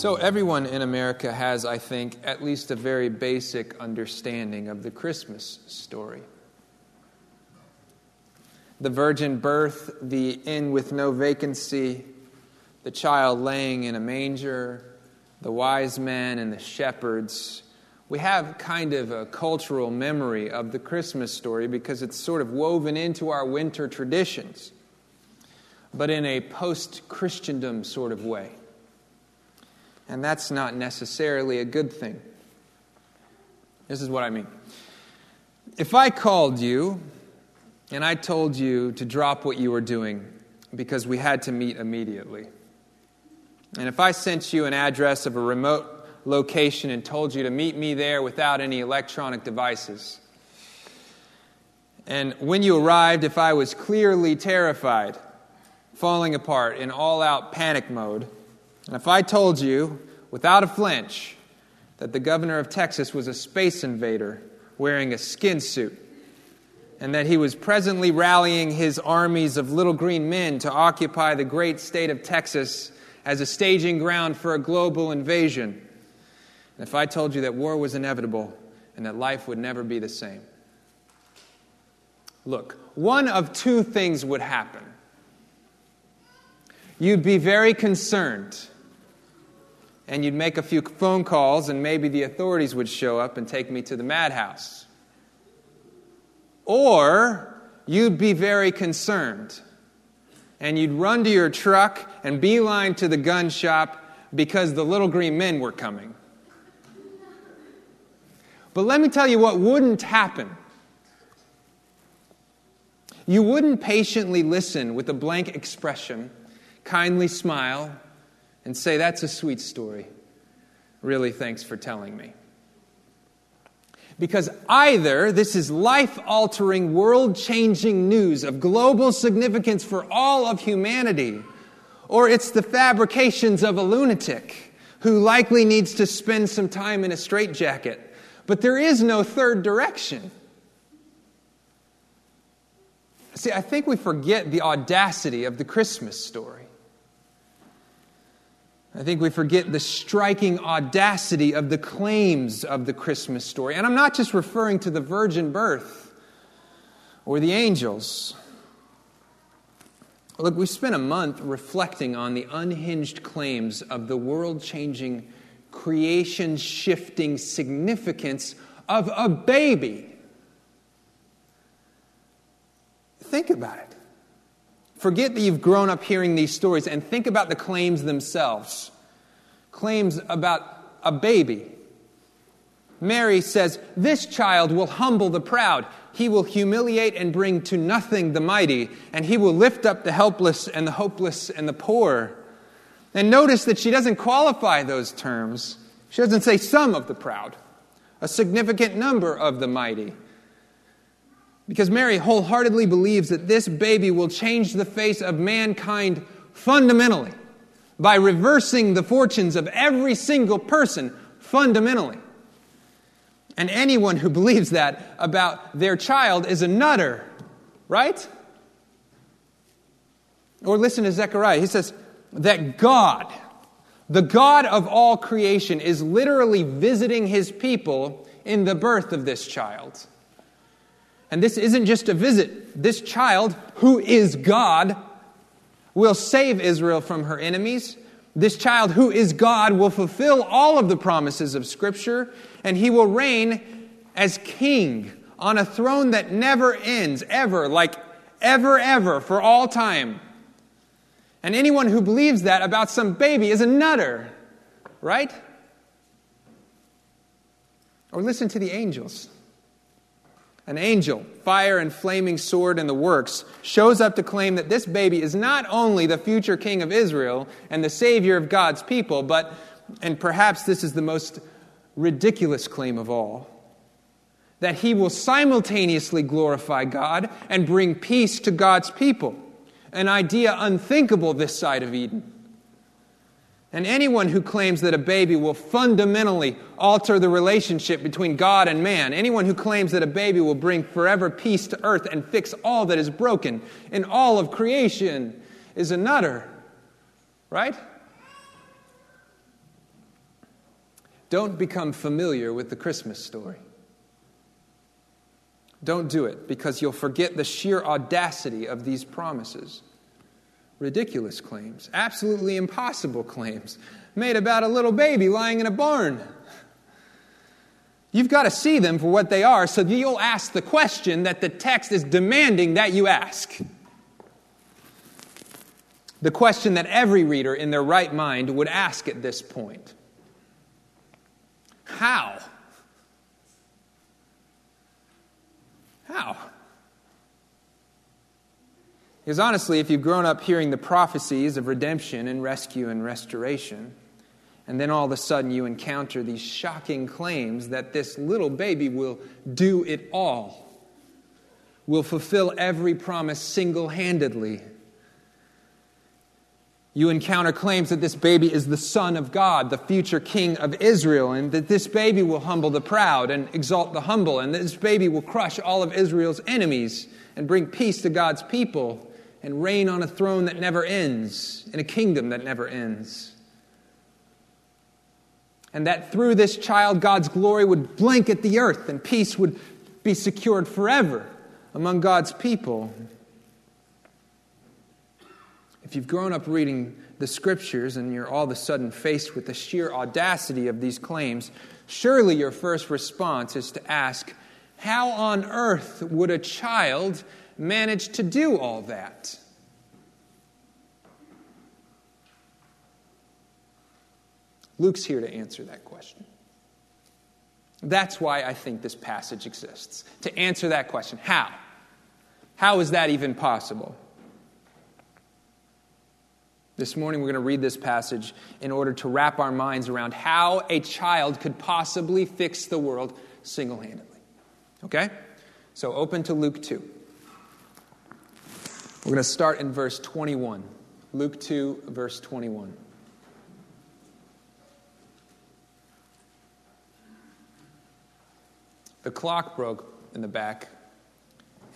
So, everyone in America has, I think, at least a very basic understanding of the Christmas story. The virgin birth, the inn with no vacancy, the child laying in a manger, the wise men and the shepherds. We have kind of a cultural memory of the Christmas story because it's sort of woven into our winter traditions, but in a post Christendom sort of way. And that's not necessarily a good thing. This is what I mean. If I called you and I told you to drop what you were doing because we had to meet immediately, and if I sent you an address of a remote location and told you to meet me there without any electronic devices, and when you arrived, if I was clearly terrified, falling apart in all out panic mode, and if I told you, without a flinch, that the governor of Texas was a space invader wearing a skin suit, and that he was presently rallying his armies of little green men to occupy the great state of Texas as a staging ground for a global invasion, and if I told you that war was inevitable and that life would never be the same, look, one of two things would happen. You'd be very concerned and you'd make a few phone calls, and maybe the authorities would show up and take me to the madhouse. Or you'd be very concerned, and you'd run to your truck and beeline to the gun shop because the little green men were coming. But let me tell you what wouldn't happen. You wouldn't patiently listen with a blank expression, kindly smile, and say, That's a sweet story. Really, thanks for telling me. Because either this is life altering, world changing news of global significance for all of humanity, or it's the fabrications of a lunatic who likely needs to spend some time in a straitjacket. But there is no third direction. See, I think we forget the audacity of the Christmas story. I think we forget the striking audacity of the claims of the Christmas story. And I'm not just referring to the virgin birth or the angels. Look, we spent a month reflecting on the unhinged claims of the world changing, creation shifting significance of a baby. Think about it. Forget that you've grown up hearing these stories and think about the claims themselves. Claims about a baby. Mary says, This child will humble the proud. He will humiliate and bring to nothing the mighty, and he will lift up the helpless and the hopeless and the poor. And notice that she doesn't qualify those terms. She doesn't say some of the proud, a significant number of the mighty. Because Mary wholeheartedly believes that this baby will change the face of mankind fundamentally by reversing the fortunes of every single person fundamentally. And anyone who believes that about their child is a nutter, right? Or listen to Zechariah. He says that God, the God of all creation, is literally visiting his people in the birth of this child. And this isn't just a visit. This child, who is God, will save Israel from her enemies. This child, who is God, will fulfill all of the promises of Scripture, and he will reign as king on a throne that never ends, ever, like ever, ever, for all time. And anyone who believes that about some baby is a nutter, right? Or listen to the angels. An angel, fire and flaming sword in the works, shows up to claim that this baby is not only the future king of Israel and the savior of God's people, but, and perhaps this is the most ridiculous claim of all, that he will simultaneously glorify God and bring peace to God's people, an idea unthinkable this side of Eden. And anyone who claims that a baby will fundamentally alter the relationship between God and man, anyone who claims that a baby will bring forever peace to earth and fix all that is broken in all of creation, is a nutter. Right? Don't become familiar with the Christmas story. Don't do it because you'll forget the sheer audacity of these promises. Ridiculous claims, absolutely impossible claims, made about a little baby lying in a barn. You've got to see them for what they are so you'll ask the question that the text is demanding that you ask. The question that every reader in their right mind would ask at this point How? How? Because honestly, if you've grown up hearing the prophecies of redemption and rescue and restoration, and then all of a sudden you encounter these shocking claims that this little baby will do it all, will fulfill every promise single handedly, you encounter claims that this baby is the Son of God, the future King of Israel, and that this baby will humble the proud and exalt the humble, and that this baby will crush all of Israel's enemies and bring peace to God's people and reign on a throne that never ends, in a kingdom that never ends. And that through this child, God's glory would blanket the earth and peace would be secured forever among God's people. If you've grown up reading the scriptures and you're all of a sudden faced with the sheer audacity of these claims, surely your first response is to ask, How on earth would a child manage to do all that? Luke's here to answer that question. That's why I think this passage exists, to answer that question. How? How is that even possible? This morning, we're going to read this passage in order to wrap our minds around how a child could possibly fix the world single handedly. Okay? So, open to Luke 2. We're going to start in verse 21. Luke 2, verse 21. The clock broke in the back,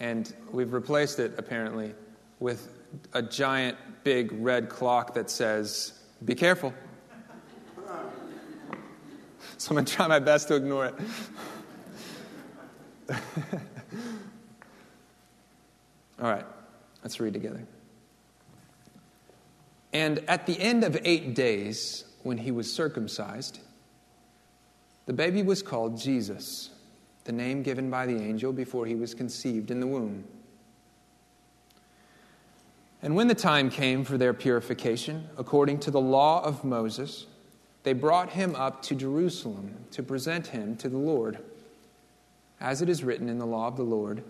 and we've replaced it apparently with a giant big red clock that says, Be careful. So I'm going to try my best to ignore it. All right, let's read together. And at the end of eight days, when he was circumcised, the baby was called Jesus, the name given by the angel before he was conceived in the womb. And when the time came for their purification, according to the law of Moses, they brought him up to Jerusalem to present him to the Lord. As it is written in the law of the Lord,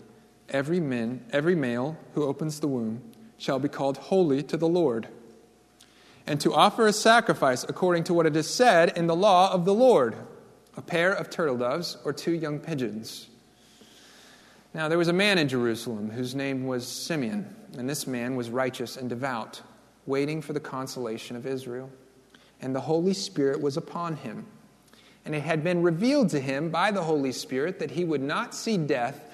every man, every male who opens the womb shall be called holy to the Lord, and to offer a sacrifice according to what it is said in the law of the Lord, a pair of turtle doves or two young pigeons. Now, there was a man in Jerusalem whose name was Simeon, and this man was righteous and devout, waiting for the consolation of Israel. And the Holy Spirit was upon him. And it had been revealed to him by the Holy Spirit that he would not see death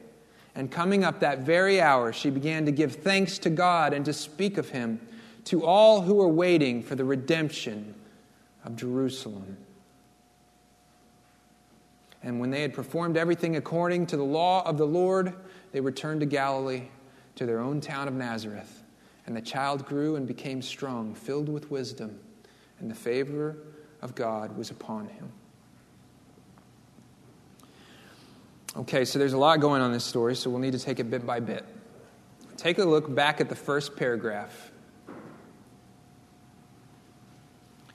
And coming up that very hour, she began to give thanks to God and to speak of him to all who were waiting for the redemption of Jerusalem. And when they had performed everything according to the law of the Lord, they returned to Galilee, to their own town of Nazareth. And the child grew and became strong, filled with wisdom, and the favor of God was upon him. Okay, so there's a lot going on in this story, so we'll need to take it bit by bit. Take a look back at the first paragraph.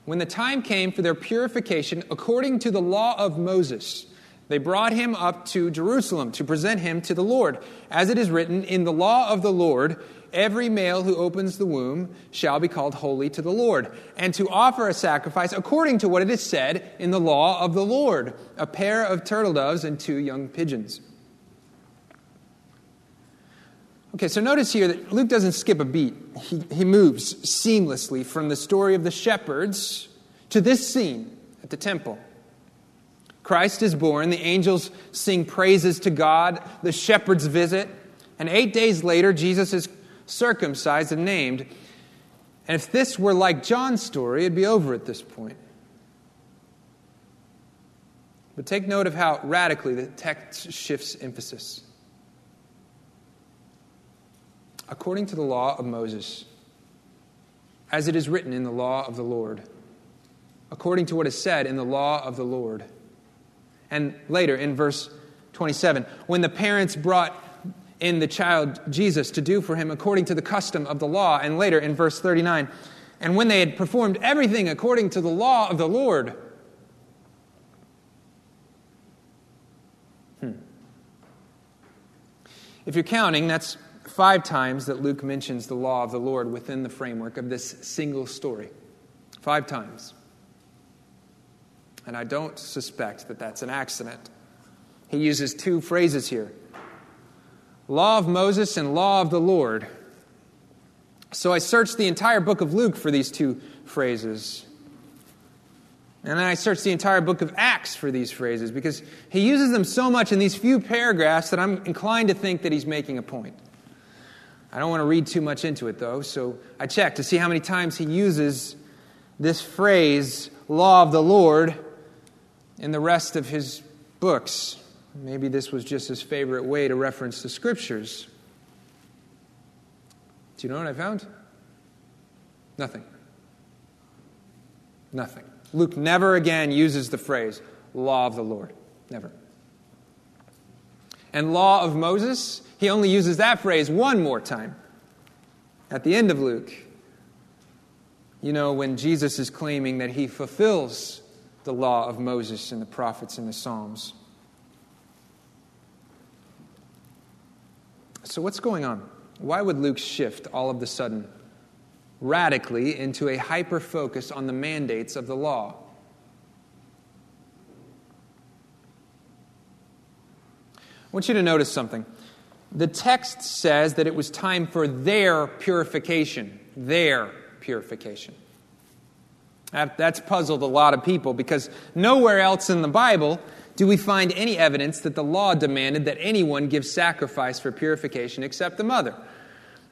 When the time came for their purification according to the law of Moses, they brought him up to Jerusalem to present him to the Lord. As it is written, In the law of the Lord, every male who opens the womb shall be called holy to the Lord, and to offer a sacrifice according to what it is said in the law of the Lord a pair of turtle doves and two young pigeons. Okay, so notice here that Luke doesn't skip a beat. He, he moves seamlessly from the story of the shepherds to this scene at the temple. Christ is born, the angels sing praises to God, the shepherds visit, and eight days later, Jesus is circumcised and named. And if this were like John's story, it'd be over at this point. But take note of how radically the text shifts emphasis. According to the law of Moses, as it is written in the law of the Lord, according to what is said in the law of the Lord. And later in verse 27, when the parents brought in the child Jesus to do for him according to the custom of the law. And later in verse 39, and when they had performed everything according to the law of the Lord. Hmm. If you're counting, that's five times that Luke mentions the law of the Lord within the framework of this single story. Five times. And I don't suspect that that's an accident. He uses two phrases here law of Moses and law of the Lord. So I searched the entire book of Luke for these two phrases. And then I searched the entire book of Acts for these phrases because he uses them so much in these few paragraphs that I'm inclined to think that he's making a point. I don't want to read too much into it though, so I checked to see how many times he uses this phrase, law of the Lord, in the rest of his books. Maybe this was just his favorite way to reference the scriptures. Do you know what I found? Nothing. Nothing. Luke never again uses the phrase law of the Lord. Never. And law of Moses, he only uses that phrase one more time at the end of Luke. You know, when Jesus is claiming that he fulfills the law of Moses and the prophets and the Psalms. So, what's going on? Why would Luke shift all of the sudden radically into a hyper focus on the mandates of the law? I want you to notice something. The text says that it was time for their purification. Their purification. That's puzzled a lot of people because nowhere else in the Bible do we find any evidence that the law demanded that anyone give sacrifice for purification except the mother?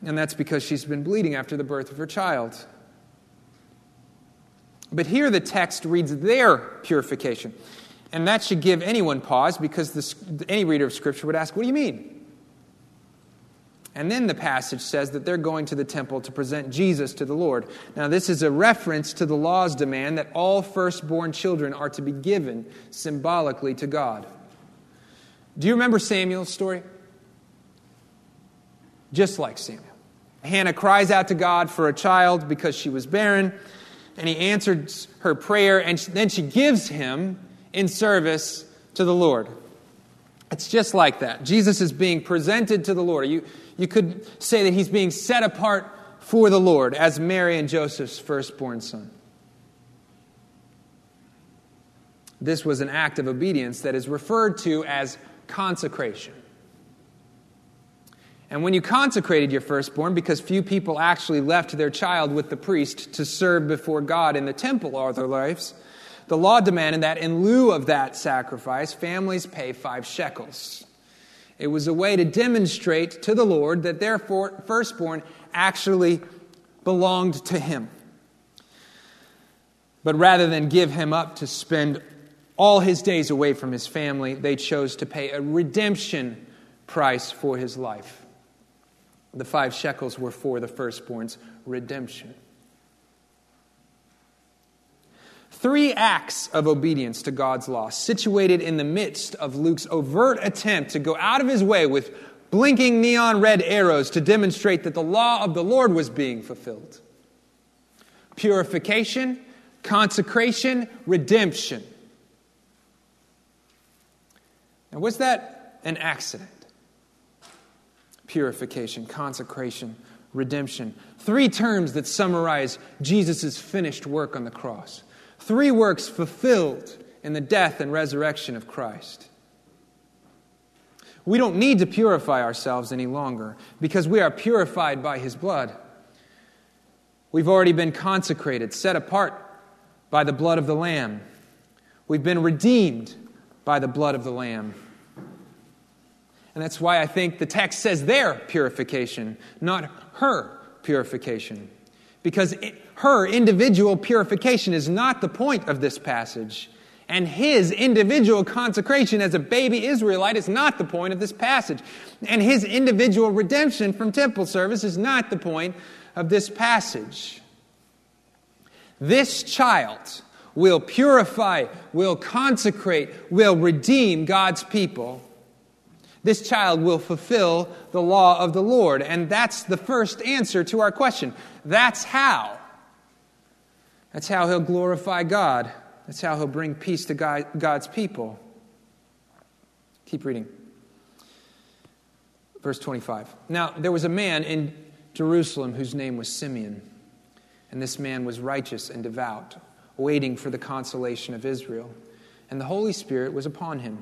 And that's because she's been bleeding after the birth of her child. But here the text reads their purification. And that should give anyone pause because this, any reader of Scripture would ask, What do you mean? And then the passage says that they're going to the temple to present Jesus to the Lord. Now, this is a reference to the law's demand that all firstborn children are to be given symbolically to God. Do you remember Samuel's story? Just like Samuel. Hannah cries out to God for a child because she was barren, and he answers her prayer, and then she gives him in service to the Lord. It's just like that. Jesus is being presented to the Lord. You, you could say that he's being set apart for the Lord as Mary and Joseph's firstborn son. This was an act of obedience that is referred to as consecration. And when you consecrated your firstborn, because few people actually left their child with the priest to serve before God in the temple all their lives, the law demanded that in lieu of that sacrifice, families pay five shekels. It was a way to demonstrate to the Lord that their firstborn actually belonged to him. But rather than give him up to spend all his days away from his family, they chose to pay a redemption price for his life. The five shekels were for the firstborn's redemption. Three acts of obedience to God's law, situated in the midst of Luke's overt attempt to go out of his way with blinking neon red arrows to demonstrate that the law of the Lord was being fulfilled purification, consecration, redemption. Now, was that an accident? Purification, consecration, redemption. Three terms that summarize Jesus' finished work on the cross. Three works fulfilled in the death and resurrection of Christ. We don't need to purify ourselves any longer because we are purified by His blood. We've already been consecrated, set apart by the blood of the Lamb. We've been redeemed by the blood of the Lamb. And that's why I think the text says their purification, not her purification because her individual purification is not the point of this passage. And his individual consecration as a baby Israelite is not the point of this passage. And his individual redemption from temple service is not the point of this passage. This child will purify, will consecrate, will redeem God's people this child will fulfill the law of the Lord. And that's the first answer to our question. That's how. That's how he'll glorify God. That's how he'll bring peace to God's people. Keep reading. Verse 25. Now, there was a man in Jerusalem whose name was Simeon. And this man was righteous and devout, waiting for the consolation of Israel. And the Holy Spirit was upon him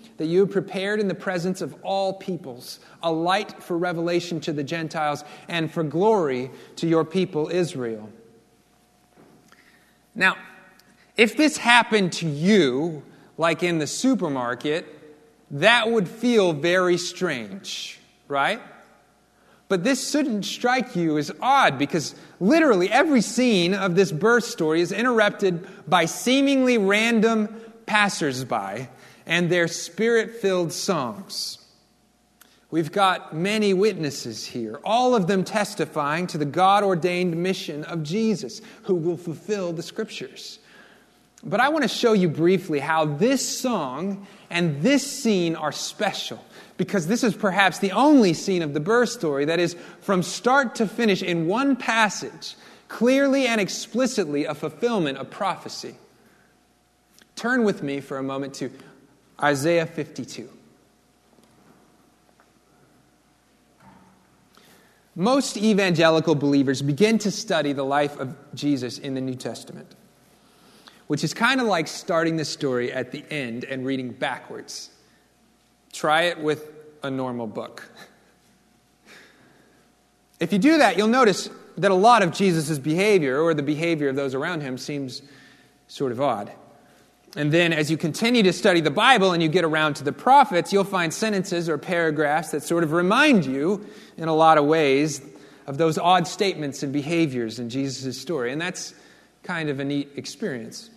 that you have prepared in the presence of all peoples a light for revelation to the Gentiles and for glory to your people Israel. Now, if this happened to you, like in the supermarket, that would feel very strange, right? But this shouldn't strike you as odd because literally every scene of this birth story is interrupted by seemingly random passersby and their spirit filled songs. We've got many witnesses here, all of them testifying to the God ordained mission of Jesus, who will fulfill the scriptures. But I want to show you briefly how this song and this scene are special, because this is perhaps the only scene of the birth story that is from start to finish in one passage, clearly and explicitly a fulfillment of prophecy. Turn with me for a moment to Isaiah 52. Most evangelical believers begin to study the life of Jesus in the New Testament, which is kind of like starting the story at the end and reading backwards. Try it with a normal book. If you do that, you'll notice that a lot of Jesus' behavior or the behavior of those around him seems sort of odd. And then, as you continue to study the Bible and you get around to the prophets, you'll find sentences or paragraphs that sort of remind you, in a lot of ways, of those odd statements and behaviors in Jesus' story. And that's kind of a neat experience.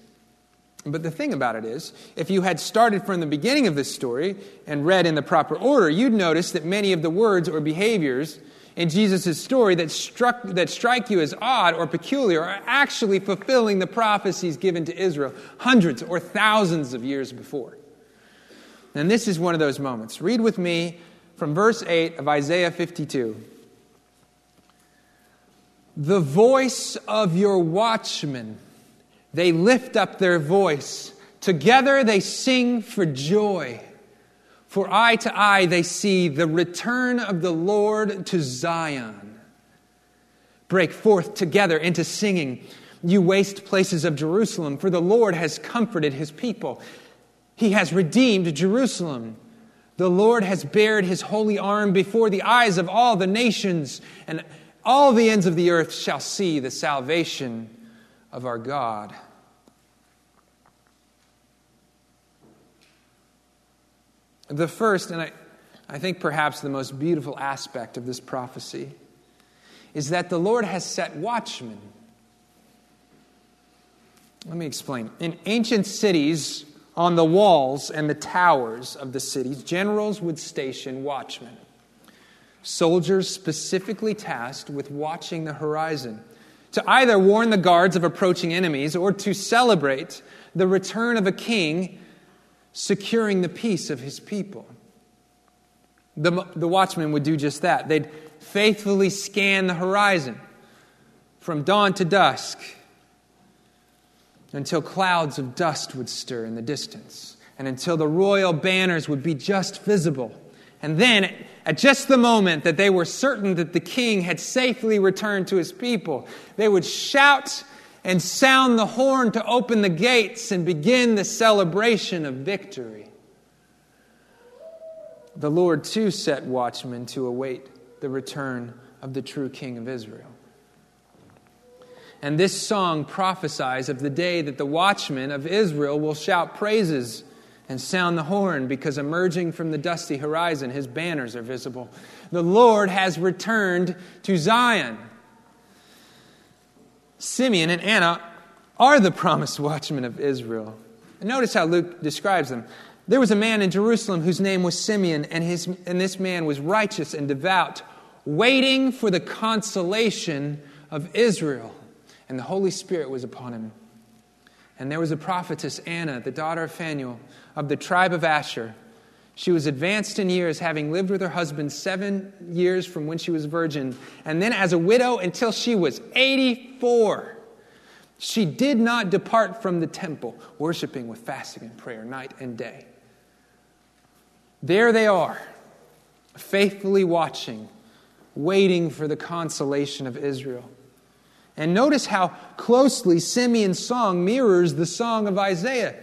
But the thing about it is, if you had started from the beginning of this story and read in the proper order, you'd notice that many of the words or behaviors in Jesus' story that, struck, that strike you as odd or peculiar are actually fulfilling the prophecies given to Israel hundreds or thousands of years before. And this is one of those moments. Read with me from verse 8 of Isaiah 52. The voice of your watchmen, they lift up their voice. Together they sing for joy For eye to eye they see the return of the Lord to Zion. Break forth together into singing, you waste places of Jerusalem, for the Lord has comforted his people. He has redeemed Jerusalem. The Lord has bared his holy arm before the eyes of all the nations, and all the ends of the earth shall see the salvation of our God. The first, and I, I think perhaps the most beautiful aspect of this prophecy, is that the Lord has set watchmen. Let me explain. In ancient cities, on the walls and the towers of the cities, generals would station watchmen, soldiers specifically tasked with watching the horizon, to either warn the guards of approaching enemies or to celebrate the return of a king securing the peace of his people. The, the watchmen would do just that. They'd faithfully scan the horizon from dawn to dusk until clouds of dust would stir in the distance and until the royal banners would be just visible. And then, at just the moment that they were certain that the king had safely returned to his people, they would shout and sound the horn to open the gates and begin the celebration of victory. The Lord too set watchmen to await the return of the true King of Israel. And this song prophesies of the day that the watchmen of Israel will shout praises and sound the horn because emerging from the dusty horizon, his banners are visible. The Lord has returned to Zion. Simeon and Anna are the promised watchmen of Israel. And notice how Luke describes them. There was a man in Jerusalem whose name was Simeon, and, his, and this man was righteous and devout, waiting for the consolation of Israel. And the Holy Spirit was upon him. And there was a prophetess, Anna, the daughter of Phanuel, of the tribe of Asher. She was advanced in years, having lived with her husband seven years from when she was virgin, and then as a widow until she was 84. She did not depart from the temple, worshiping with fasting and prayer night and day. There they are, faithfully watching, waiting for the consolation of Israel. And notice how closely Simeon's song mirrors the song of Isaiah.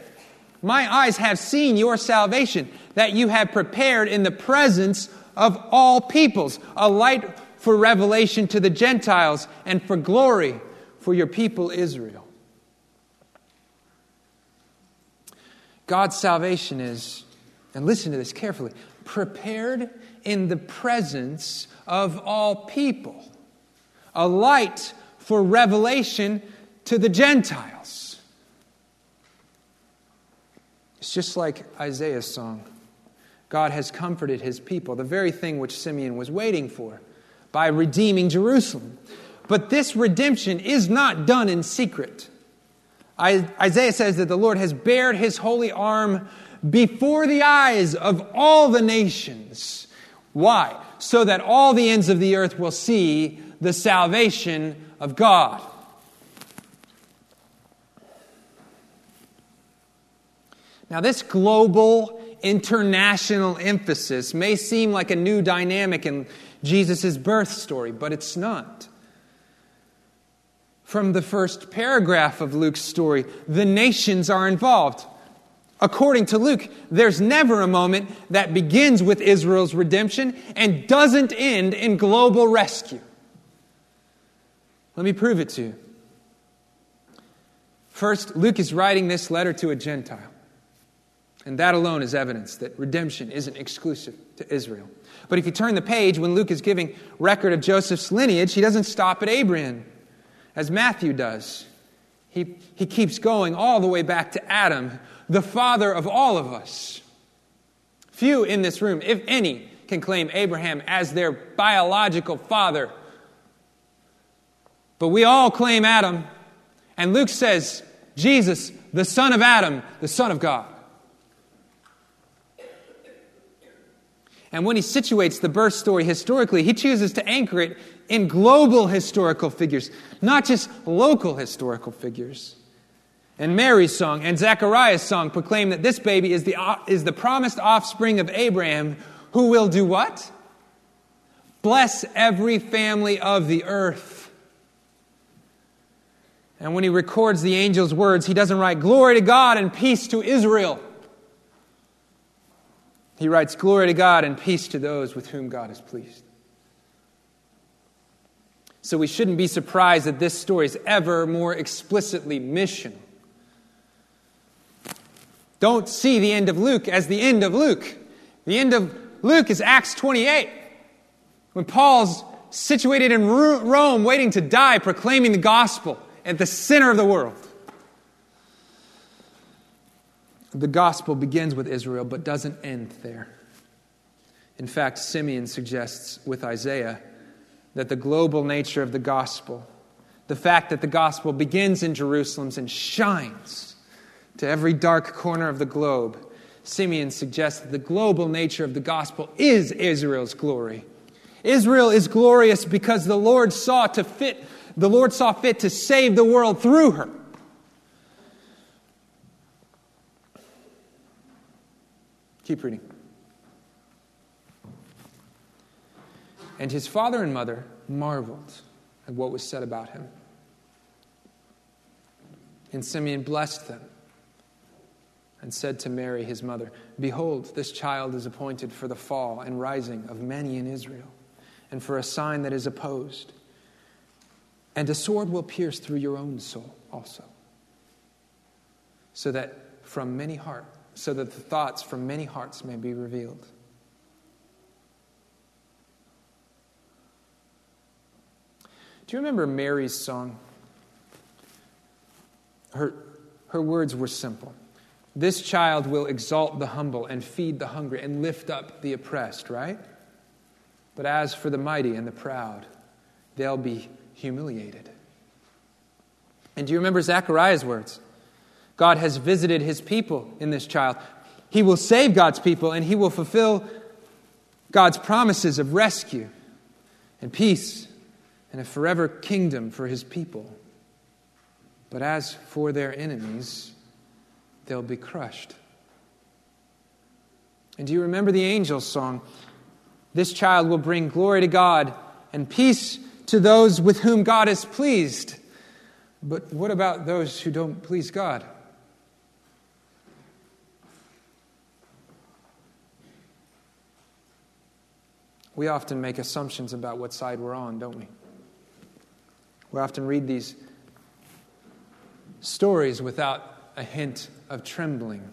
My eyes have seen your salvation, that you have prepared in the presence of all peoples, a light for revelation to the Gentiles and for glory for your people Israel. God's salvation is, and listen to this carefully, prepared in the presence of all people, a light for revelation to the Gentiles. It's just like Isaiah's song. God has comforted his people, the very thing which Simeon was waiting for, by redeeming Jerusalem. But this redemption is not done in secret. Isaiah says that the Lord has bared his holy arm before the eyes of all the nations. Why? So that all the ends of the earth will see the salvation of God. Now, this global, international emphasis may seem like a new dynamic in Jesus' birth story, but it's not. From the first paragraph of Luke's story, the nations are involved. According to Luke, there's never a moment that begins with Israel's redemption and doesn't end in global rescue. Let me prove it to you. First, Luke is writing this letter to a Gentile. And that alone is evidence that redemption isn't exclusive to Israel. But if you turn the page, when Luke is giving record of Joseph's lineage, he doesn't stop at Abraham, as Matthew does. He, he keeps going all the way back to Adam, the father of all of us. Few in this room, if any, can claim Abraham as their biological father. But we all claim Adam. And Luke says, Jesus, the son of Adam, the son of God. And when he situates the birth story historically, he chooses to anchor it in global historical figures, not just local historical figures. and Mary's song and Zechariah's song proclaim that this baby is the, is the promised offspring of Abraham who will do what? Bless every family of the earth. And when he records the angel's words, he doesn't write, Glory to God and peace to Israel. He writes, Glory to God and peace to those with whom God is pleased. So we shouldn't be surprised that this story is ever more explicitly missional. Don't see the end of Luke as the end of Luke. The end of Luke is Acts 28, when Paul's situated in Rome, waiting to die, proclaiming the gospel at the center of the world. The gospel begins with Israel, but doesn't end there. In fact, Simeon suggests with Isaiah that the global nature of the gospel, the fact that the gospel begins in Jerusalem and shines to every dark corner of the globe, Simeon suggests that the global nature of the gospel is Israel's glory. Israel is glorious because the Lord saw to fit the Lord saw fit to save the world through her. Keep reading. And his father and mother marveled at what was said about him. And Simeon blessed them and said to Mary, his mother, Behold, this child is appointed for the fall and rising of many in Israel, and for a sign that is opposed. And a sword will pierce through your own soul also, so that from many heart, so that the thoughts from many hearts may be revealed. Do you remember Mary's song? Her, her words were simple. This child will exalt the humble and feed the hungry and lift up the oppressed, right? But as for the mighty and the proud, they'll be humiliated. And do you remember Zechariah's words? God has visited his people in this child. He will save God's people and he will fulfill God's promises of rescue and peace and a forever kingdom for his people. But as for their enemies, they'll be crushed. And do you remember the angel's song? This child will bring glory to God and peace to those with whom God is pleased. But what about those who don't please God? We often make assumptions about what side we're on, don't we? We often read these stories without a hint of trembling.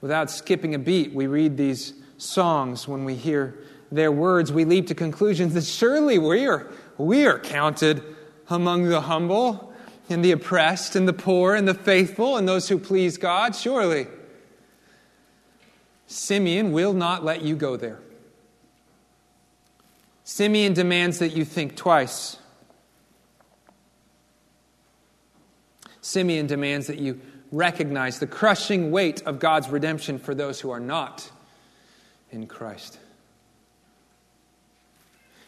Without skipping a beat, we read these songs when we hear their words, we leap to conclusions that surely we are, we are counted among the humble and the oppressed and the poor and the faithful and those who please God, surely. Simeon will not let you go there. Simeon demands that you think twice. Simeon demands that you recognize the crushing weight of God's redemption for those who are not in Christ.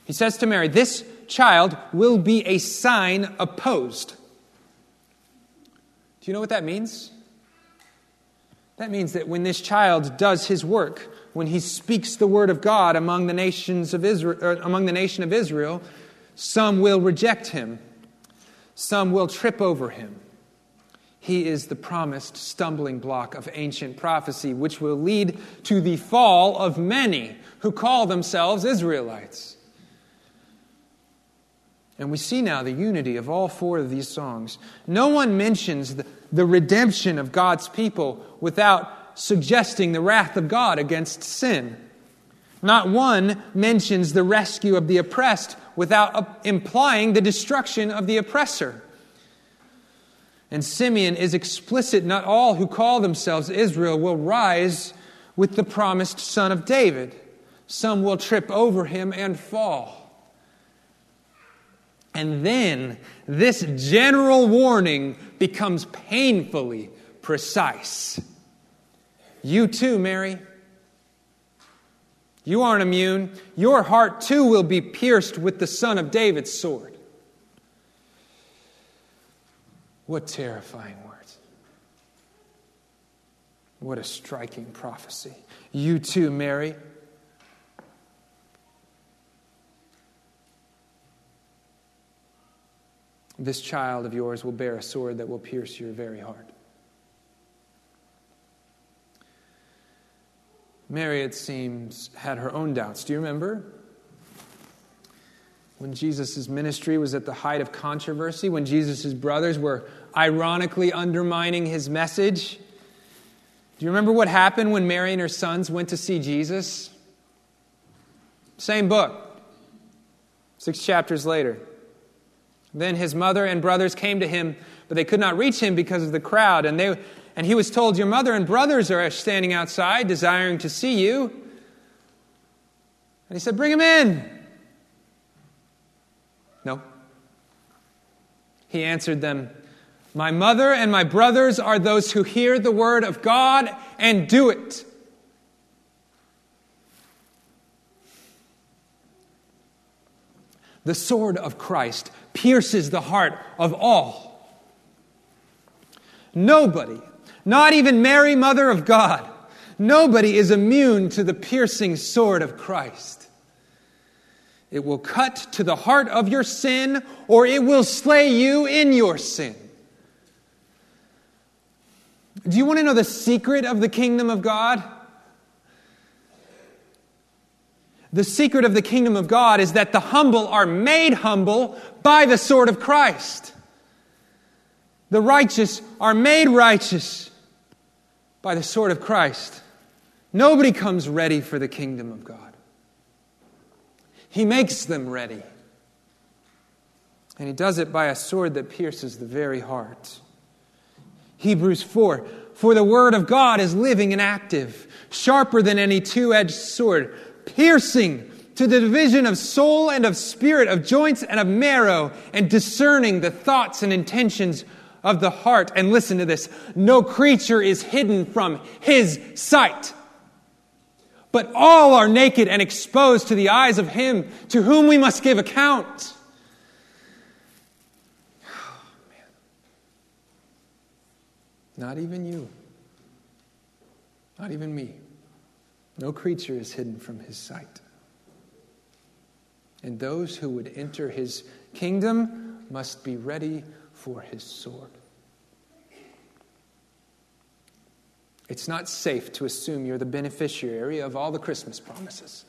He says to Mary, This child will be a sign opposed. Do you know what that means? That means that when this child does his work, when he speaks the word of God among the nations of Israel, er, among the nation of Israel, some will reject him, some will trip over him. He is the promised stumbling block of ancient prophecy, which will lead to the fall of many who call themselves Israelites. And we see now the unity of all four of these songs. No one mentions the, the, redemption of God's people without suggesting the wrath of God against sin. Not one mentions the rescue of the oppressed without uh, implying the destruction of the oppressor. And Simeon is explicit not all who call themselves Israel will rise with the promised son of David. Some will trip over him and fall. And then this general warning becomes painfully precise. You too, Mary. You aren't immune. Your heart too will be pierced with the son of David's sword. What terrifying words. What a striking prophecy. You too, Mary. This child of yours will bear a sword that will pierce your very heart. Mary, it seems, had her own doubts. Do you remember? When Jesus' ministry was at the height of controversy, when Jesus' brothers were ironically undermining his message. Do you remember what happened when Mary and her sons went to see Jesus? Same book, six chapters later. Then his mother and brothers came to him, but they could not reach him because of the crowd. And, they, and he was told, Your mother and brothers are standing outside, desiring to see you. And he said, Bring him in. No. He answered them, My mother and my brothers are those who hear the word of God and do it. The sword of Christ pierces the heart of all. Nobody, not even Mary, Mother of God, nobody is immune to the piercing sword of Christ. It will cut to the heart of your sin, or it will slay you in your sin. Do you want to know the secret of the kingdom of God? The secret of the kingdom of God is that the humble are made humble by the sword of Christ. The righteous are made righteous by the sword of Christ. Nobody comes ready for the kingdom of God. He makes them ready. And he does it by a sword that pierces the very heart. Hebrews 4 For the word of God is living and active, sharper than any two edged sword piercing to the division of soul and of spirit, of joints and of marrow, and discerning the thoughts and intentions of the heart. And listen to this no creature is hidden from his sight. But all are naked and exposed to the eyes of him to whom we must give account. Not even you. Not even me. No creature is hidden from his sight. And those who would enter his kingdom must be ready for his sword. It's not safe to assume you're the beneficiary of all the Christmas promises.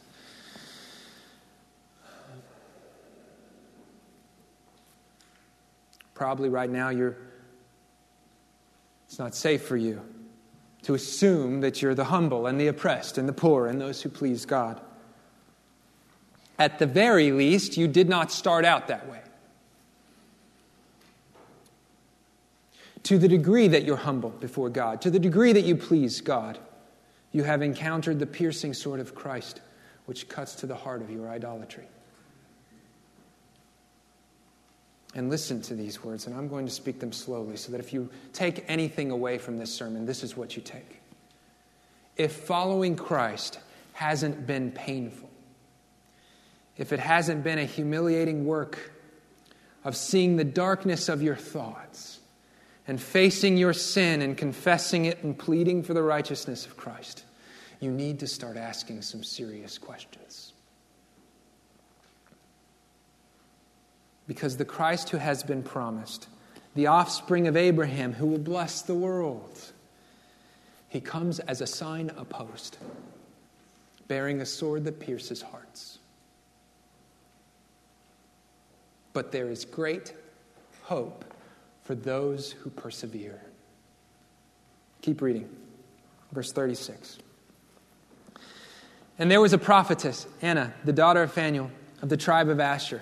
Probably right now you're it's not safe for you to assume that you're the humble and the oppressed and the poor and those who please God. At the very least, you did not start out that way. To the degree that you're humble before God, to the degree that you please God, you have encountered the piercing sword of Christ, which cuts to the heart of your idolatry. And listen to these words, and I'm going to speak them slowly so that if you take anything away from this sermon, this is what you take. If following Christ hasn't been painful, if it hasn't been a humiliating work of seeing the darkness of your thoughts and facing your sin and confessing it and pleading for the righteousness of Christ, you need to start asking some serious questions. Because the Christ who has been promised, the offspring of Abraham who will bless the world, he comes as a sign opposed, bearing a sword that pierces hearts. But there is great hope for those who persevere. Keep reading. Verse 36. And there was a prophetess, Anna, the daughter of Phanuel, of the tribe of Asher.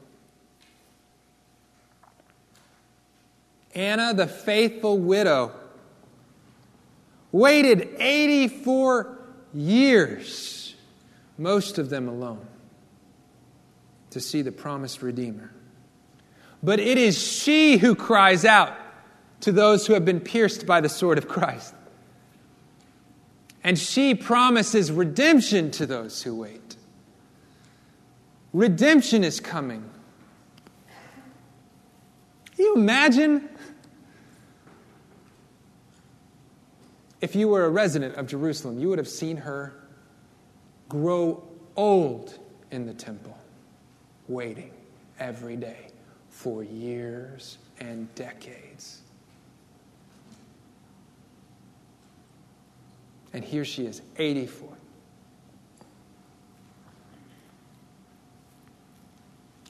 Anna, the faithful widow, waited 84 years, most of them alone, to see the promised Redeemer. But it is she who cries out to those who have been pierced by the sword of Christ. And she promises redemption to those who wait. Redemption is coming. Can you imagine if you were a resident of Jerusalem, you would have seen her grow old in the temple, waiting every day for years and decades. And here she is, 84.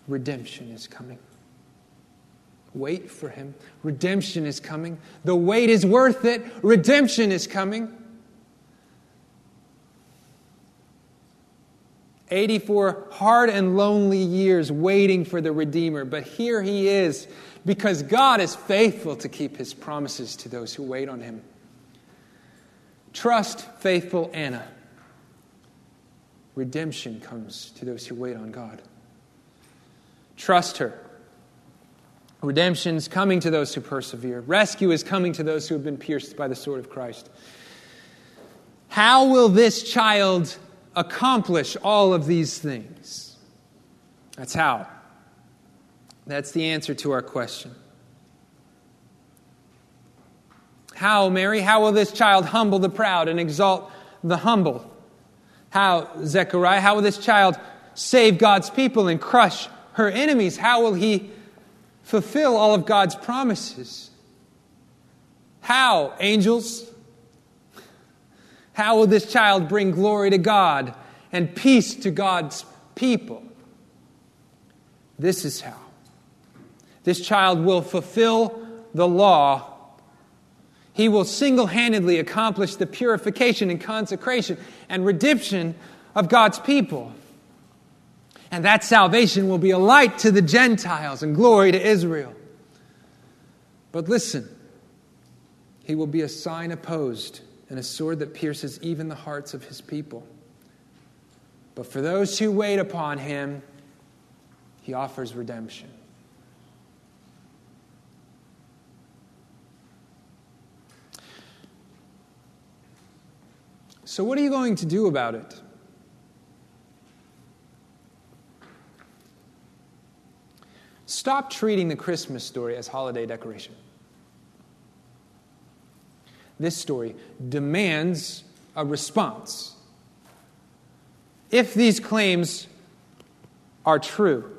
Redemption is coming. Wait for him. Redemption is coming. The wait is worth it. Redemption is coming. 84 hard and lonely years waiting for the Redeemer. But here he is because God is faithful to keep his promises to those who wait on him. Trust faithful Anna. Redemption comes to those who wait on God. Trust her. Redemption is coming to those who persevere. Rescue is coming to those who have been pierced by the sword of Christ. How will this child accomplish all of these things? That's how. That's the answer to our question. How, Mary? How will this child humble the proud and exalt the humble? How, Zechariah? How will this child save God's people and crush her enemies? How will he fulfill all of God's promises? How, angels? How will this child bring glory to God and peace to God's people? This is how. This child will fulfill the law. He will single handedly accomplish the purification and consecration and redemption of God's people. And that salvation will be a light to the Gentiles and glory to Israel. But listen, he will be a sign opposed and a sword that pierces even the hearts of his people. But for those who wait upon him, he offers redemption. So, what are you going to do about it? Stop treating the Christmas story as holiday decoration. This story demands a response. If these claims are true,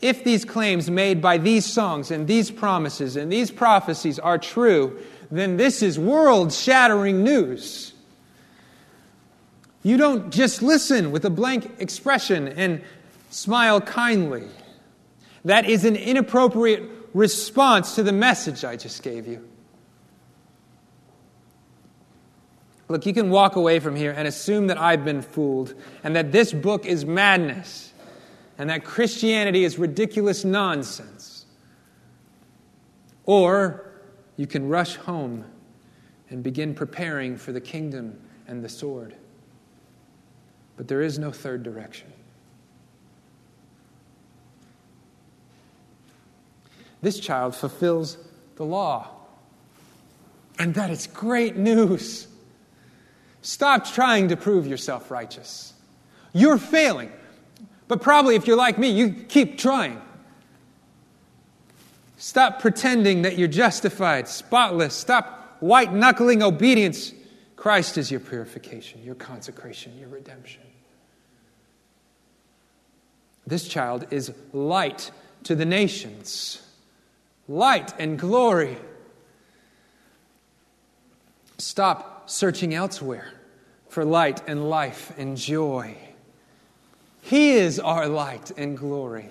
if these claims made by these songs and these promises and these prophecies are true, then this is world shattering news. You don't just listen with a blank expression and smile kindly. That is an inappropriate response to the message I just gave you. Look, you can walk away from here and assume that I've been fooled and that this book is madness and that Christianity is ridiculous nonsense. Or you can rush home and begin preparing for the kingdom and the sword. But there is no third direction. This child fulfills the law. And that is great news. Stop trying to prove yourself righteous. You're failing. But probably if you're like me, you keep trying. Stop pretending that you're justified, spotless. Stop white knuckling obedience. Christ is your purification, your consecration, your redemption. This child is light to the nations light and glory. Stop searching elsewhere for light and life and joy. He is our light and glory.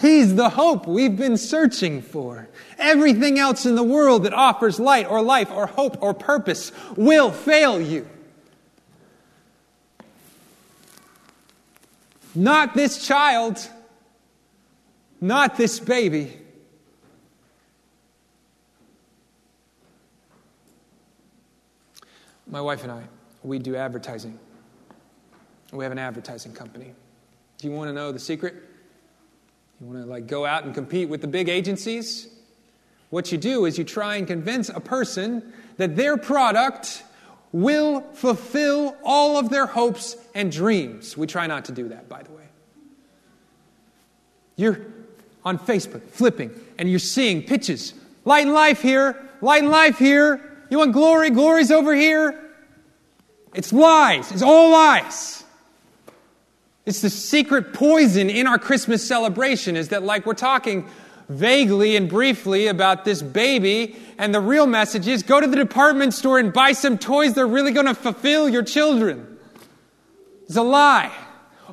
He's the hope we've been searching for. Everything else in the world that offers light or life or hope or purpose will fail you. Not this child, not this baby. My wife and I we do advertising. We have an advertising company. Do you want to know the secret? You want to like go out and compete with the big agencies? What you do is you try and convince a person that their product will fulfill all of their hopes and dreams. We try not to do that, by the way. You're on Facebook flipping and you're seeing pitches. Light and life here, light and life here. You want glory? Glory's over here. It's lies. It's all lies. It's the secret poison in our Christmas celebration is that, like, we're talking vaguely and briefly about this baby, and the real message is go to the department store and buy some toys that are really going to fulfill your children. It's a lie.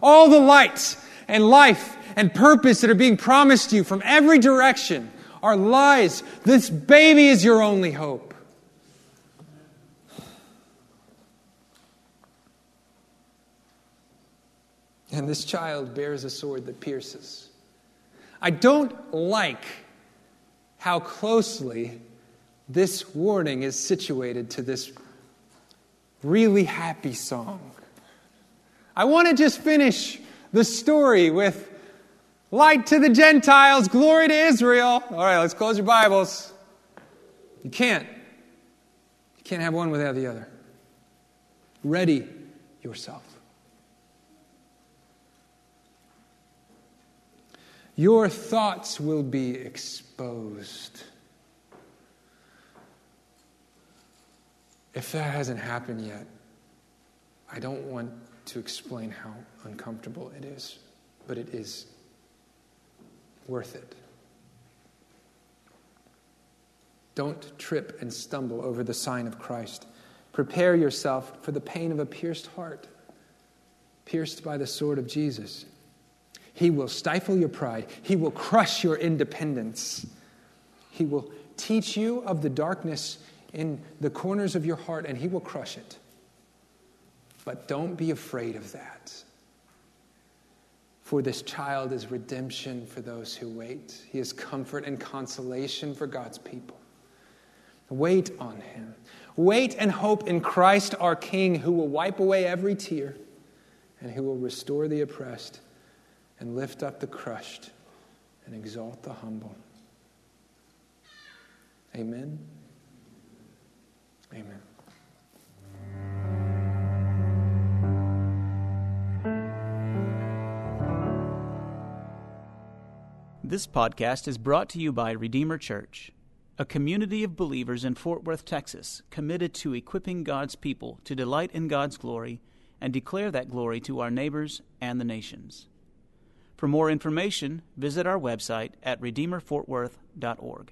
All the light and life and purpose that are being promised you from every direction are lies. This baby is your only hope. And this child bears a sword that pierces. I don't like how closely this warning is situated to this really happy song. I want to just finish the story with light to the Gentiles, glory to Israel. All right, let's close your Bibles. You can't. You can't have one without the other. Ready yourself. Your thoughts will be exposed. If that hasn't happened yet, I don't want to explain how uncomfortable it is, but it is worth it. Don't trip and stumble over the sign of Christ. Prepare yourself for the pain of a pierced heart, pierced by the sword of Jesus. He will stifle your pride. He will crush your independence. He will teach you of the darkness in the corners of your heart, and He will crush it. But don't be afraid of that. For this child is redemption for those who wait. He is comfort and consolation for God's people. Wait on Him. Wait and hope in Christ our King, who will wipe away every tear and who will restore the oppressed and lift up the crushed and exalt the humble. Amen. Amen. This podcast is brought to you by Redeemer Church, a community of believers in Fort Worth, Texas, committed to equipping God's people to delight in God's glory and declare that glory to our neighbors and the nations. For more information, visit our website at redeemerfortworth.org.